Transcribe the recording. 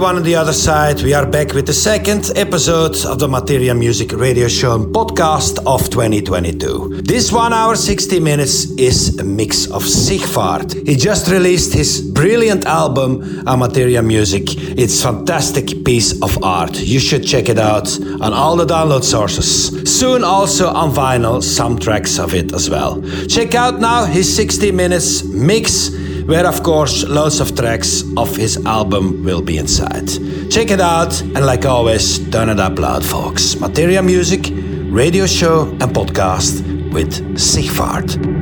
everyone on the other side. We are back with the second episode of the Materia Music Radio Show and podcast of 2022. This one hour, 60 minutes is a mix of Sigvard. He just released his brilliant album on Materia Music. It's fantastic piece of art. You should check it out on all the download sources. Soon also on vinyl, some tracks of it as well. Check out now his 60 minutes mix where of course loads of tracks of his album will be inside. Check it out and like always, turn it up loud folks. Materia Music, radio show and podcast with Sigvard.